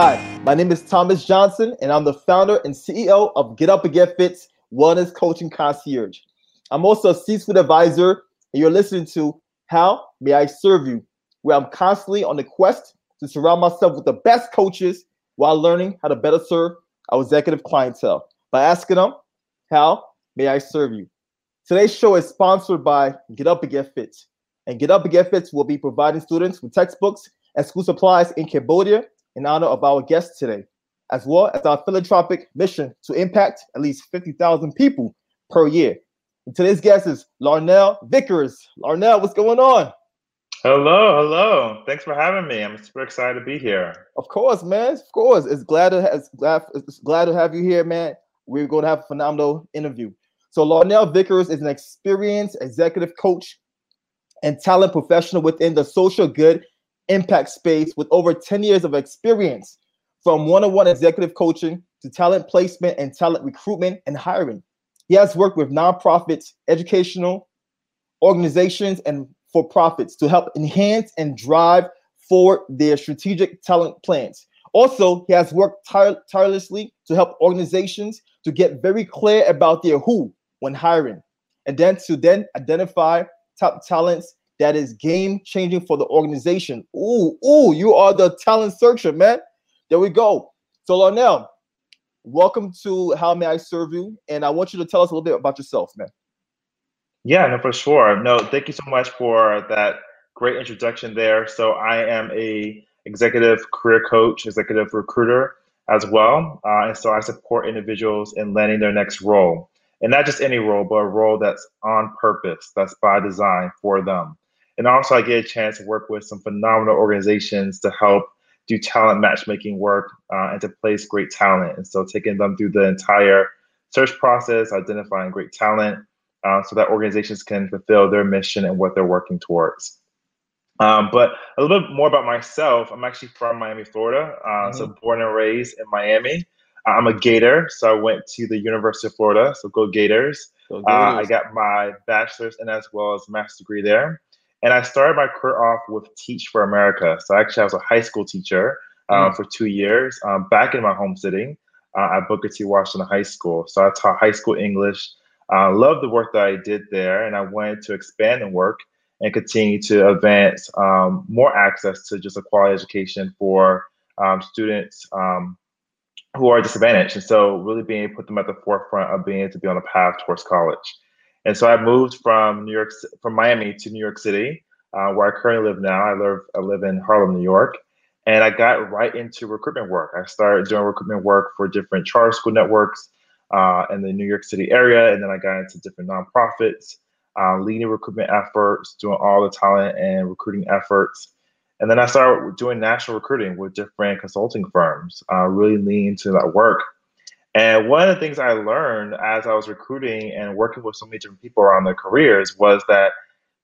Hi, my name is Thomas Johnson, and I'm the founder and CEO of Get Up and Get Fit's Wellness Coaching Concierge. I'm also a C-suite advisor, and you're listening to How May I Serve You, where I'm constantly on the quest to surround myself with the best coaches while learning how to better serve our executive clientele by asking them, How may I serve you? Today's show is sponsored by Get Up and Get Fit. And Get Up and Get Fit will be providing students with textbooks and school supplies in Cambodia in honor of our guest today, as well as our philanthropic mission to impact at least 50,000 people per year. And today's guest is Larnell Vickers. Larnell, what's going on? Hello, hello. Thanks for having me. I'm super excited to be here. Of course, man. Of course. It's glad to have, glad, it's glad to have you here, man. We're going to have a phenomenal interview. So Larnell Vickers is an experienced executive coach and talent professional within the social good impact space with over 10 years of experience from one-on-one executive coaching to talent placement and talent recruitment and hiring. He has worked with nonprofits, educational organizations, and for profits to help enhance and drive forward their strategic talent plans. Also, he has worked tire- tirelessly to help organizations to get very clear about their who when hiring, and then to then identify top talents that is game changing for the organization. Ooh, ooh, you are the talent searcher, man. There we go. So, Larnell, welcome to How May I Serve You? And I want you to tell us a little bit about yourself, man. Yeah, no, for sure. No, thank you so much for that great introduction there. So, I am a executive career coach, executive recruiter as well, uh, and so I support individuals in landing their next role, and not just any role, but a role that's on purpose, that's by design for them. And also, I get a chance to work with some phenomenal organizations to help do talent matchmaking work uh, and to place great talent. And so, taking them through the entire search process, identifying great talent, uh, so that organizations can fulfill their mission and what they're working towards. Um, but a little bit more about myself. I'm actually from Miami, Florida. Uh, mm-hmm. So born and raised in Miami. I'm a Gator, so I went to the University of Florida. So go Gators. Go Gators. Uh, I got my bachelor's and as well as master's degree there. And I started my career off with Teach for America. So actually, I was a high school teacher uh, mm. for two years um, back in my home city uh, at Booker T. Washington High School. So I taught high school English. I uh, loved the work that I did there, and I wanted to expand the work and continue to advance um, more access to just a quality education for um, students um, who are disadvantaged. And so, really being able to put them at the forefront of being able to be on a path towards college. And so I moved from New York, from Miami to New York City, uh, where I currently live now. I live, I live in Harlem, New York, and I got right into recruitment work. I started doing recruitment work for different charter school networks uh, in the New York City area, and then I got into different nonprofits, uh, leading recruitment efforts, doing all the talent and recruiting efforts. And then I started doing national recruiting with different consulting firms, uh, really leaning into that work. And one of the things I learned as I was recruiting and working with so many different people around their careers was that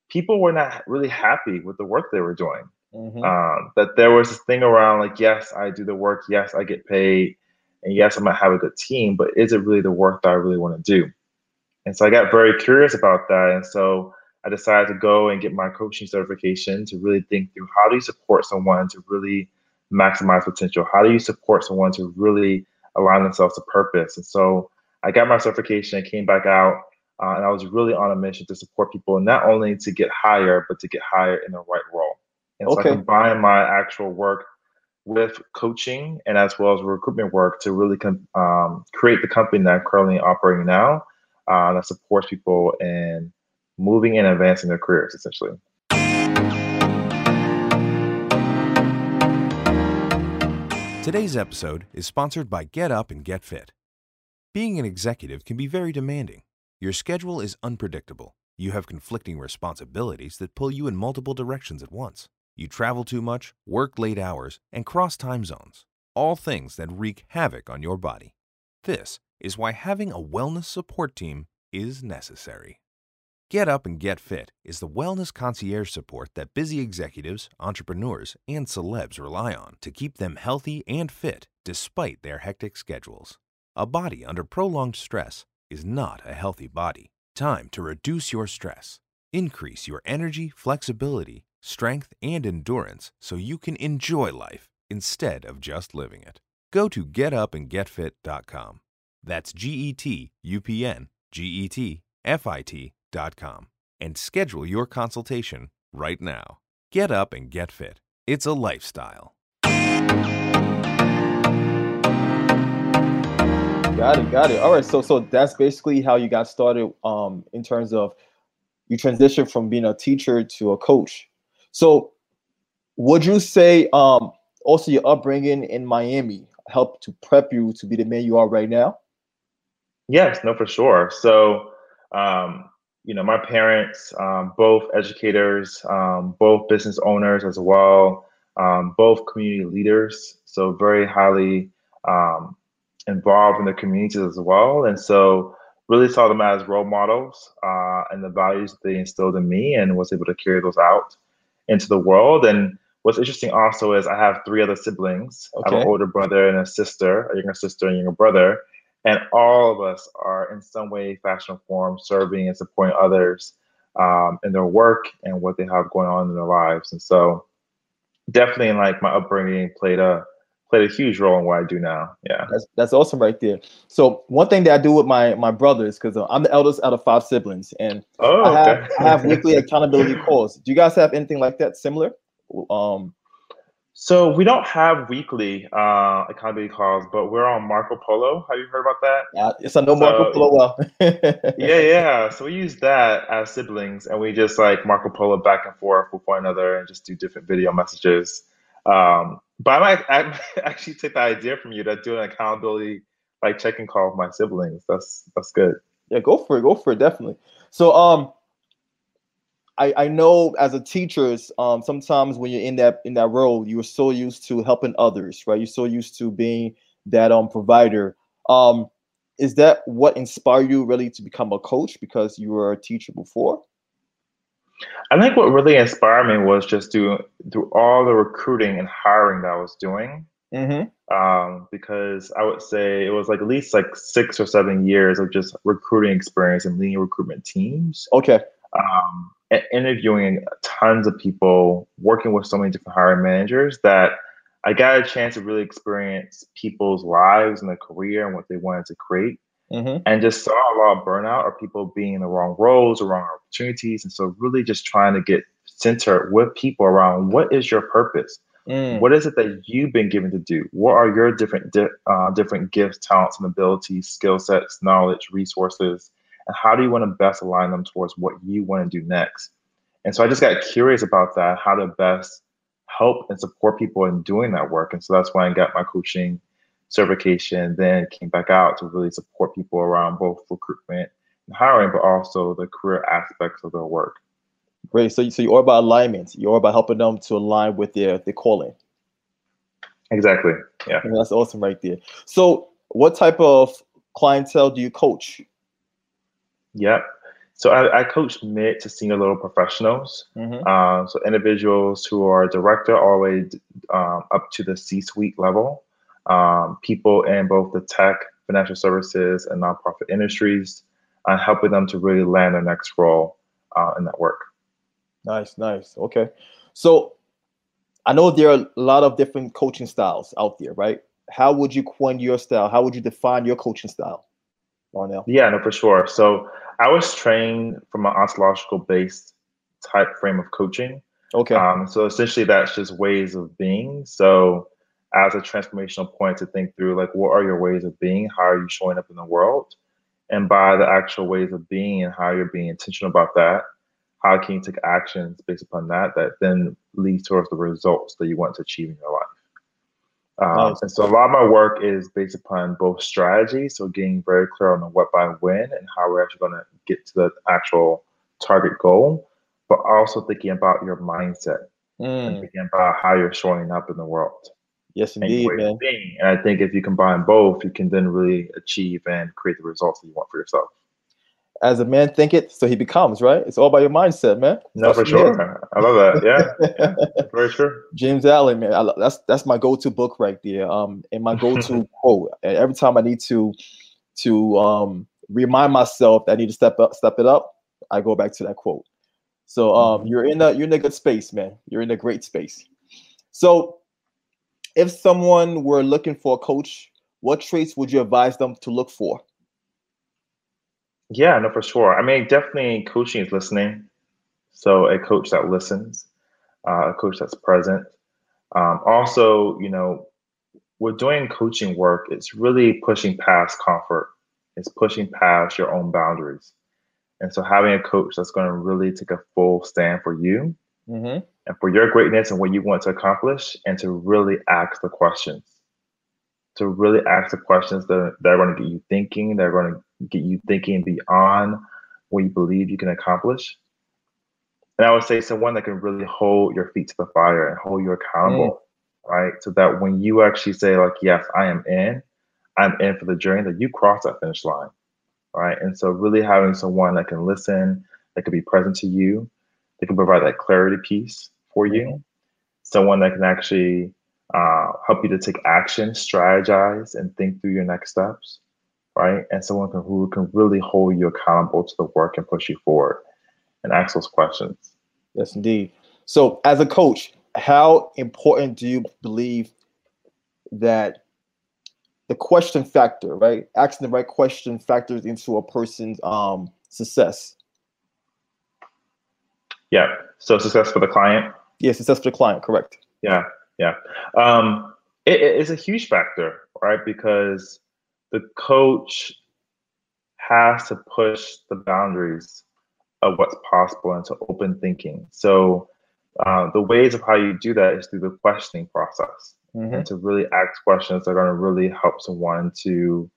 people were not really happy with the work they were doing. Mm-hmm. Um, that there was this thing around like, yes, I do the work, yes, I get paid, and yes, I might have a good team, but is it really the work that I really want to do? And so I got very curious about that. And so I decided to go and get my coaching certification to really think through how do you support someone to really maximize potential? How do you support someone to really align themselves to purpose. And so I got my certification, I came back out, uh, and I was really on a mission to support people not only to get higher, but to get higher in the right role. And okay. so I combined my actual work with coaching and as well as recruitment work to really um, create the company that I'm currently operating now uh, that supports people in moving and advancing their careers, essentially. Today's episode is sponsored by Get Up and Get Fit. Being an executive can be very demanding. Your schedule is unpredictable. You have conflicting responsibilities that pull you in multiple directions at once. You travel too much, work late hours, and cross time zones. All things that wreak havoc on your body. This is why having a wellness support team is necessary. Get Up and Get Fit is the wellness concierge support that busy executives, entrepreneurs, and celebs rely on to keep them healthy and fit despite their hectic schedules. A body under prolonged stress is not a healthy body. Time to reduce your stress. Increase your energy, flexibility, strength, and endurance so you can enjoy life instead of just living it. Go to getupandgetfit.com. That's G E T U P N G E T F I T.com and schedule your consultation right now. Get up and get fit. It's a lifestyle. Got it, got it. All right, so so that's basically how you got started um in terms of you transitioned from being a teacher to a coach. So would you say um also your upbringing in Miami helped to prep you to be the man you are right now? Yes, no, for sure. So, um, you know, my parents, um, both educators, um, both business owners as well, um, both community leaders. So, very highly um, involved in the communities as well. And so, really saw them as role models uh, and the values they instilled in me and was able to carry those out into the world. And what's interesting also is I have three other siblings. Okay. I have an older brother and a sister, a younger sister and younger brother. And all of us are in some way, fashion, or form serving and supporting others um, in their work and what they have going on in their lives. And so definitely like my upbringing played a played a huge role in what I do now. Yeah, that's that's awesome right there. So one thing that I do with my my brothers, because uh, I'm the eldest out of five siblings, and oh, I, have. I have weekly accountability calls. Do you guys have anything like that similar? Um, so we don't have weekly uh, accountability calls, but we're on Marco Polo. Have you heard about that? Yeah, yes, I know Marco so, Polo well. yeah, yeah. So we use that as siblings, and we just like Marco Polo back and forth with one another, and just do different video messages. Um, but I might, I might actually take the idea from you to do an accountability like check-in call with my siblings. That's that's good. Yeah, go for it. Go for it. Definitely. So um, I, I know as a teacher, um, sometimes when you're in that in that role, you're so used to helping others, right? You're so used to being that um provider. Um, is that what inspired you really to become a coach because you were a teacher before? I think what really inspired me was just to through all the recruiting and hiring that I was doing. Mm-hmm. Um, because I would say it was like at least like six or seven years of just recruiting experience and leading recruitment teams. Okay. Um, interviewing tons of people, working with so many different hiring managers that I got a chance to really experience people's lives and their career and what they wanted to create. Mm-hmm. And just saw a lot of burnout or people being in the wrong roles or wrong opportunities. And so, really, just trying to get centered with people around what is your purpose? Mm. What is it that you've been given to do? What are your different di- uh, different gifts, talents, and abilities, skill sets, knowledge, resources and how do you want to best align them towards what you want to do next? And so I just got curious about that, how to best help and support people in doing that work. And so that's why I got my coaching certification, then came back out to really support people around both recruitment and hiring, but also the career aspects of their work. Great. So, so you're about alignment. You're about helping them to align with their, their calling. Exactly. Yeah. And that's awesome right there. So what type of clientele do you coach? Yep. So I, I coach mid to senior level professionals. Mm-hmm. Uh, so individuals who are director all the way um, up to the C-suite level. Um, people in both the tech, financial services, and nonprofit industries, and helping them to really land their next role uh, in that work. Nice, nice. Okay. So I know there are a lot of different coaching styles out there, right? How would you coin your style? How would you define your coaching style, Larnell? Yeah, no, for sure. So I was trained from an ontological based type frame of coaching. Okay. Um, so essentially, that's just ways of being. So as a transformational point to think through, like, what are your ways of being? How are you showing up in the world? And by the actual ways of being and how you're being intentional about that, how can you take actions based upon that that then leads towards the results that you want to achieve in your life? Um, nice. And so a lot of my work is based upon both strategy, so getting very clear on the what by when and how we're actually going to get to the actual target goal, but also thinking about your mindset mm. and thinking about how you're showing up in the world. Yes, indeed, man. And I think if you combine both, you can then really achieve and create the results that you want for yourself as a man thinketh, so he becomes, right? It's all about your mindset, man. No, for sure. I love that. Yeah. yeah. Very sure. James Allen, man. That's that's my go-to book right there. Um, and my go-to quote. And every time I need to to um remind myself that I need to step up, step it up, I go back to that quote. So um mm-hmm. you're in a you're in a good space, man. You're in a great space. So if someone were looking for a coach, what traits would you advise them to look for? Yeah, no, for sure. I mean, definitely coaching is listening. So a coach that listens, uh, a coach that's present. Um, also, you know, we're doing coaching work. It's really pushing past comfort. It's pushing past your own boundaries. And so having a coach that's going to really take a full stand for you mm-hmm. and for your greatness and what you want to accomplish and to really ask the questions. To really ask the questions that, that are going to get you thinking, that are going to get you thinking beyond what you believe you can accomplish. And I would say someone that can really hold your feet to the fire and hold you accountable, mm. right? So that when you actually say, like, yes, I am in, I'm in for the journey, that you cross that finish line, right? And so really having someone that can listen, that can be present to you, that can provide that clarity piece for you, mm-hmm. someone that can actually uh, help you to take action, strategize, and think through your next steps right? And someone can, who can really hold you accountable to the work and push you forward and ask those questions. Yes, indeed. So, as a coach, how important do you believe that the question factor, right? Asking the right question factors into a person's um, success. Yeah. So success for the client. Yeah, success for the client. Correct. Yeah. Yeah. Um, it, it's a huge factor, right? Because the coach has to push the boundaries of what's possible into open thinking. So uh, the ways of how you do that is through the questioning process mm-hmm. and to really ask questions that are going to really help someone to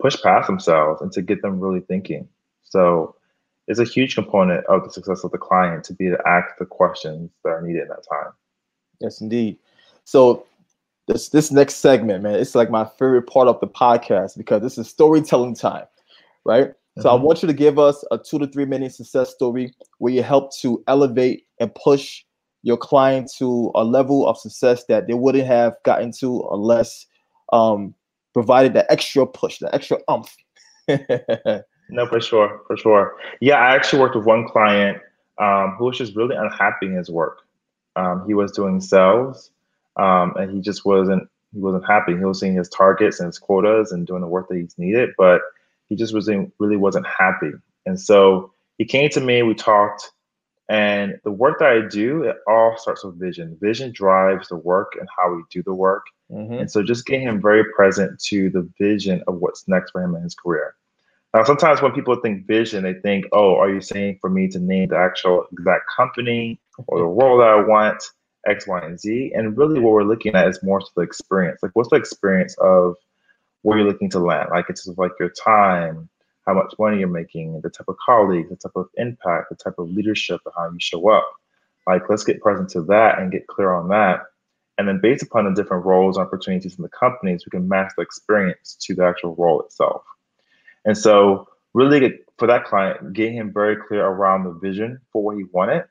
push past themselves and to get them really thinking. So it's a huge component of the success of the client to be to ask the questions that are needed in that time. Yes, indeed. So this this next segment, man, it's like my favorite part of the podcast because this is storytelling time, right? Mm-hmm. So I mm-hmm. want you to give us a two to three minute success story where you help to elevate and push your client to a level of success that they wouldn't have gotten to unless um, provided the extra push, the extra umph. no, for sure, for sure. Yeah, I actually worked with one client um, who was just really unhappy in his work. Um, he was doing sales um, and he just wasn't he wasn't happy. He was seeing his targets and his quotas and doing the work that he's needed, but he just wasn't really wasn't happy. And so he came to me. We talked, and the work that I do, it all starts with vision. Vision drives the work and how we do the work. Mm-hmm. And so just getting him very present to the vision of what's next for him in his career. Now, sometimes when people think vision, they think, oh, are you saying for me to name the actual exact company or the role that I want? X, Y, and Z. And really, what we're looking at is more to the experience. Like, what's the experience of where you're looking to land? Like, it's like your time, how much money you're making, the type of colleagues, the type of impact, the type of leadership, how you show up. Like, let's get present to that and get clear on that. And then, based upon the different roles and opportunities in the companies, we can match the experience to the actual role itself. And so, really, for that client, get him very clear around the vision for what he wanted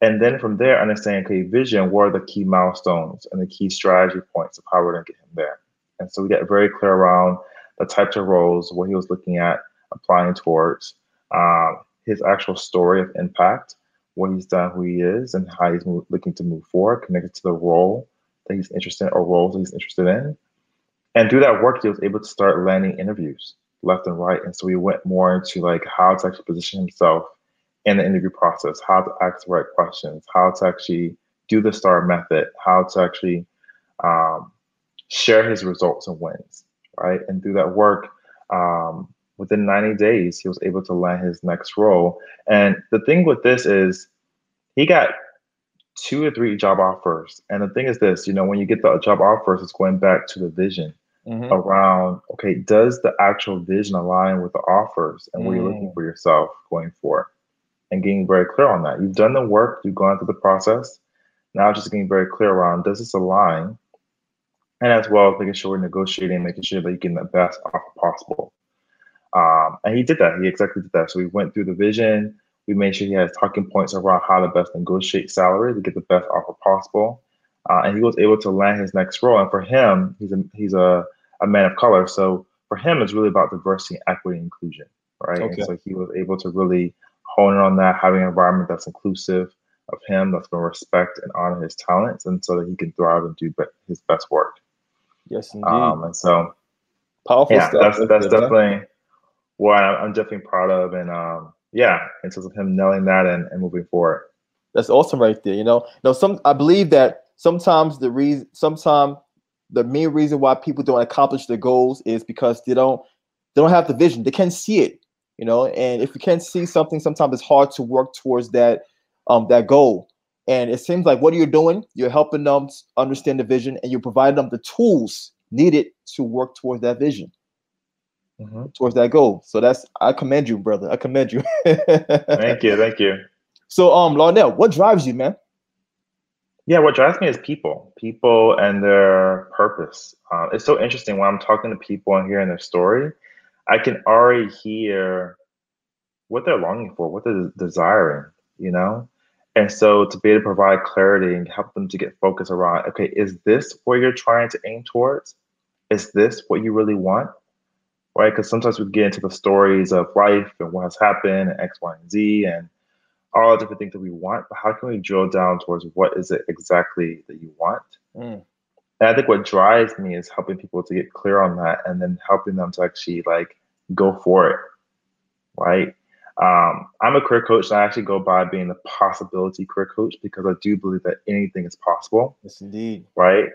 and then from there, understanding, okay, vision, what are the key milestones and the key strategy points of how we're going to get him there? And so we get very clear around the types of roles, what he was looking at applying towards, um, his actual story of impact, what he's done, who he is, and how he's looking to move forward, connected to the role that he's interested in or roles that he's interested in. And through that work, he was able to start landing interviews left and right. And so we went more into like how to actually position himself in the interview process, how to ask the right questions, how to actually do the STAR method, how to actually um, share his results and wins, right? And through that work, um, within 90 days, he was able to land his next role. And the thing with this is he got two or three job offers. And the thing is this, you know, when you get the job offers, it's going back to the vision mm-hmm. around, okay, does the actual vision align with the offers and what mm. you're looking mm. for yourself going forward? And getting very clear on that. You've done the work, you've gone through the process. Now just getting very clear around does this align? And as well as making sure we're negotiating, making sure that you get the best offer possible. Um, and he did that. He exactly did that. So we went through the vision. We made sure he had talking points around how to best negotiate salary to get the best offer possible. Uh, and he was able to land his next role. And for him, he's a he's a, a man of color. So for him, it's really about diversity, equity, inclusion, right? Okay. And so he was able to really honing on that, having an environment that's inclusive of him, that's going to respect and honor his talents, and so that he can thrive and do his best work. Yes, indeed. Um, and so, Powerful yeah, stuff. that's that's definitely what I'm, definitely proud of, and um, yeah, in terms of him nailing that and, and moving forward. That's awesome right there. You know, no, some I believe that sometimes the reason, sometimes the main reason why people don't accomplish their goals is because they don't they don't have the vision. They can't see it. You know, and if you can't see something, sometimes it's hard to work towards that um that goal. And it seems like what you're doing, you're helping them understand the vision, and you're providing them the tools needed to work towards that vision, Mhm. towards that goal. So that's I commend you, brother. I commend you. Thank you, thank you. So, um, Larnell, what drives you, man? Yeah, what drives me is people, people and their purpose. Uh, it's so interesting when I'm talking to people and hearing their story. I can already hear what they're longing for, what they're desiring, you know? And so to be able to provide clarity and help them to get focused around, okay, is this where you're trying to aim towards? Is this what you really want? Right? Because sometimes we get into the stories of life and what has happened and X, Y, and Z and all the different things that we want, but how can we drill down towards what is it exactly that you want? Mm, And I think what drives me is helping people to get clear on that and then helping them to actually like go for it. Right. Um, I'm a career coach and I actually go by being the possibility career coach because I do believe that anything is possible. yes, indeed. Right.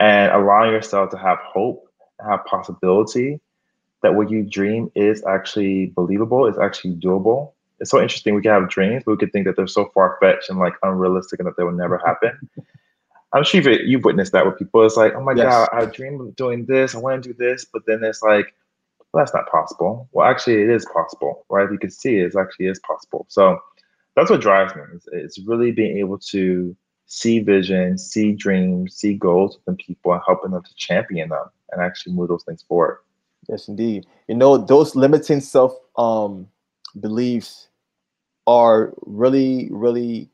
And allowing yourself to have hope and have possibility that what you dream is actually believable, is actually doable. It's so interesting. We can have dreams, but we could think that they're so far fetched and like unrealistic and that they will never happen. I'm sure you've, you've witnessed that with people. It's like, oh my Yes. God, I dream of doing this. I want to do this. But then it's like, well, that's not possible. Well, actually, it is possible, right? You can see it, actually is possible. So that's what drives me. It's, it's really being able to see vision, see dreams, see goals within people and helping them to champion them and actually move those things forward. Yes, indeed. You know, those limiting self um beliefs are really, really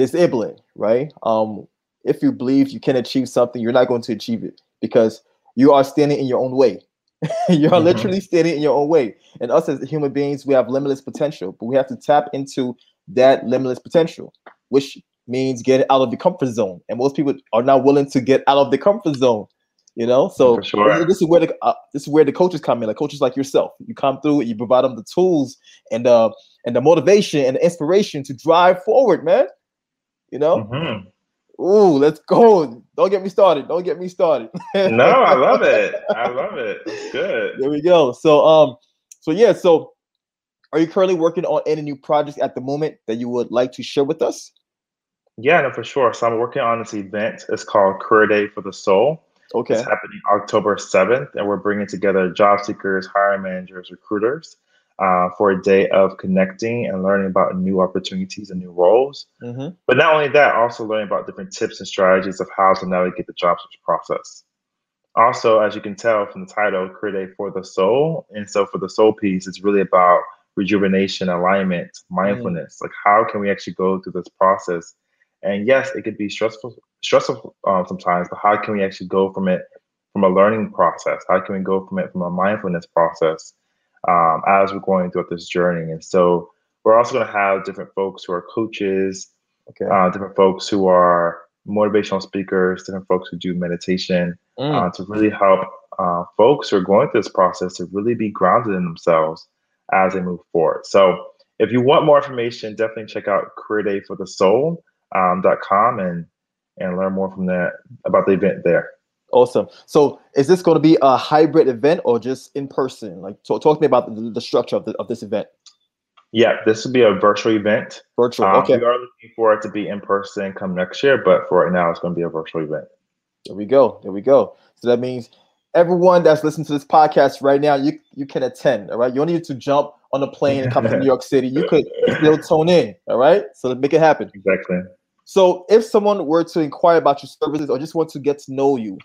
disabling, right? Um, if you believe you can achieve something, you're not going to achieve it because you are standing in your own way. You're Mhm. literally standing in your own way. And us as human beings, we have limitless potential, but we have to tap into that limitless potential, which means getting out of the comfort zone. And most people are not willing to get out of the comfort zone. You know, so sure. this is where the uh, this is where the coaches come in. Like coaches like yourself, you come through, you provide them the tools and uh and the motivation and the inspiration to drive forward, man. You know, Mhm. ooh, let's go. Don't get me started. Don't get me started. No, I love it. I love it. It's good. There we go. So um, so yeah, so are you currently working on any new projects at the moment that you would like to share with us? Yeah, no, for sure. So I'm working on this event. It's called Career Day for the Soul. Okay. It's happening October 7th, and we're bringing together job seekers, hiring managers, recruiters uh, for a day of connecting and learning about new opportunities and new roles. Mm-hmm. But not only that, also learning about different tips and strategies of how to navigate the job search process. Also, as you can tell from the title, Career Day for the Soul. And so for the soul piece, it's really about rejuvenation, alignment, mindfulness. Like how can we actually go through this process? And yes, it could be stressful, stressful um, sometimes, but how can we actually go from it from a learning process? How can we go from it from a mindfulness process um, as we're going through this journey? And so we're also going to have different folks who are coaches, Okay. uh, different folks who are motivational speakers, different folks who do meditation Mm. uh, to really help uh, folks who are going through this process to really be grounded in themselves as they move forward. So if you want more information, definitely check out careerdayforthesoul.com and and learn more from that about the event there. Awesome. So, is this going to be a hybrid event or just in person? Like, talk, talk to me about the, the structure of, the, of this event. Yeah, this will be a virtual event. Virtual. Um, okay. We are looking for it to be in person come next year, but for right now, it's going to be a virtual event. There we go. There we go. So that means everyone that's listening to this podcast right now, you you can attend. All right. You don't need to jump on a plane and come to New York City. You could still tune in. All right. So let's make it happen. Exactly. So if someone were to inquire about your services or just want to get to know you,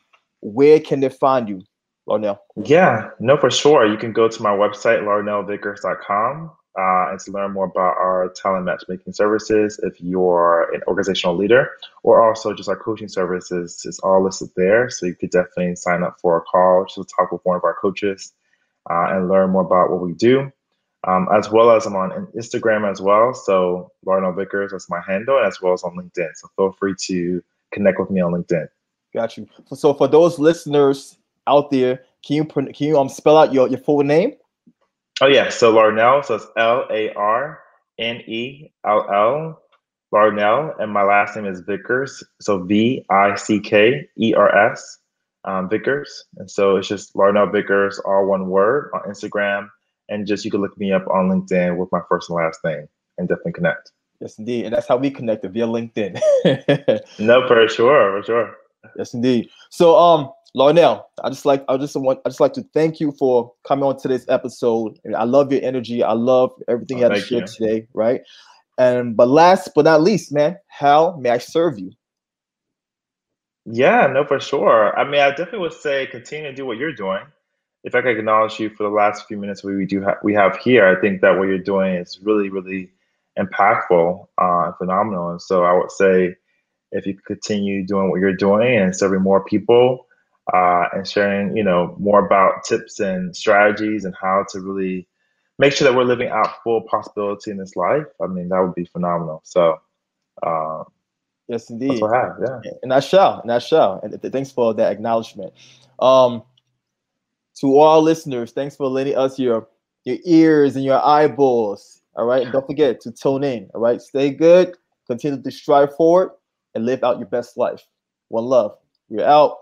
where can they find you, Larnell? Yeah, no, for sure. You can go to my website, larnellvickers.com, uh, and to learn more about our talent matchmaking services if you're an organizational leader, or also just our coaching services. It's all listed there. So you could definitely sign up for a call to talk with one of our coaches uh, and learn more about what we do. Um, as well as I'm on Instagram as well. So Larnell Vickers, that's my handle, as well as on LinkedIn. So feel free to connect with me on LinkedIn. Got you. So for those listeners out there, can you can you um spell out your, your full name? Oh yeah, so Larnell, so it's L A R N E L L, Larnell, and my last name is Vickers, so V I C K E R S, um, Vickers, and so it's just Larnell Vickers, all one word on Instagram, and just you can look me up on LinkedIn with my first and last name, and definitely connect. Yes, indeed, and that's how we connected via LinkedIn. no, for sure, for sure. Yes, indeed. So, um, Larnell, I just like I just want I just like to thank you for coming on today's episode. I love your energy. I love everything oh, you had to share today, right? And but last but not least, man, how may I serve you? Yeah, no, for sure. I mean, I definitely would say continue to do what you're doing. If I could acknowledge you for the last few minutes we do have we have here, I think that what you're doing is really, really impactful uh, and phenomenal. And so I would say if you continue doing what you're doing and serving more people uh, and sharing, you know, more about tips and strategies and how to really make sure that we're living out full possibility in this life. I mean, that would be phenomenal. So, uh, yes, indeed. That's what I have. Yeah, and I shall, and I shall. And thanks for that acknowledgement. Um, to all listeners, thanks for letting us your your ears and your eyeballs. All right, and don't forget to tune in. All right, stay good, continue to strive forward, and live out your best life. One love. We're out.